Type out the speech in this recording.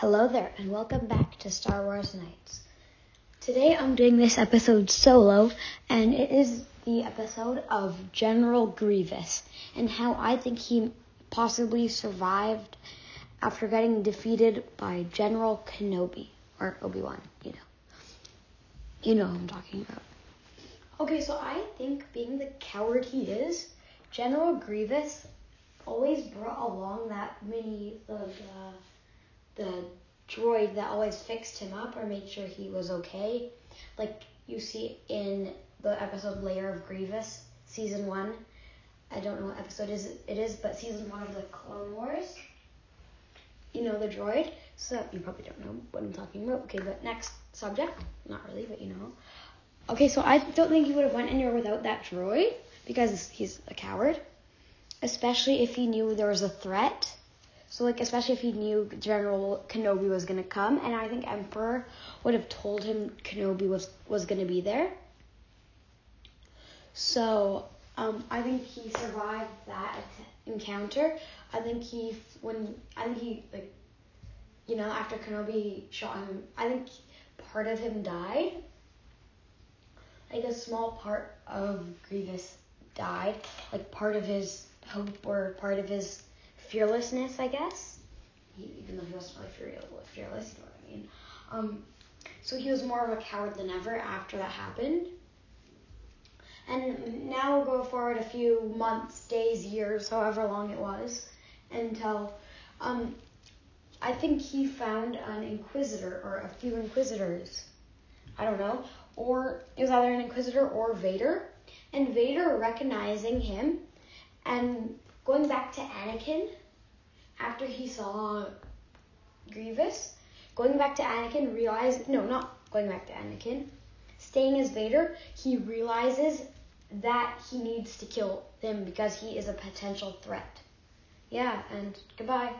Hello there, and welcome back to Star Wars Nights. Today I'm doing this episode solo, and it is the episode of General Grievous and how I think he possibly survived after getting defeated by General Kenobi, or Obi Wan, you know. You know who I'm talking about. Okay, so I think being the coward he is, General Grievous always brought along that mini, the, the the droid that always fixed him up or made sure he was okay. Like you see in the episode Lair of Grievous, season one. I don't know what episode is it is, but season one of the Clone Wars. You know the droid, so you probably don't know what I'm talking about. Okay, but next subject, not really, but you know. Okay, so I don't think he would have went anywhere without that droid because he's a coward, especially if he knew there was a threat so like especially if he knew General Kenobi was gonna come, and I think Emperor would have told him Kenobi was was gonna be there. So um, I think he survived that encounter. I think he when I think he like you know after Kenobi shot him, I think part of him died. Like a small part of Grievous died, like part of his hope or part of his fearlessness, I guess. He, even though he wasn't really fearless, you know what I mean. Um, so he was more of a coward than ever after that happened. And now we'll go forward a few months, days, years, however long it was, until um, I think he found an inquisitor or a few inquisitors. I don't know. Or it was either an inquisitor or Vader. And Vader recognizing him and going back to Anakin, after he saw Grievous, going back to Anakin, realized no, not going back to Anakin, staying as Vader, he realizes that he needs to kill him because he is a potential threat. Yeah, and goodbye.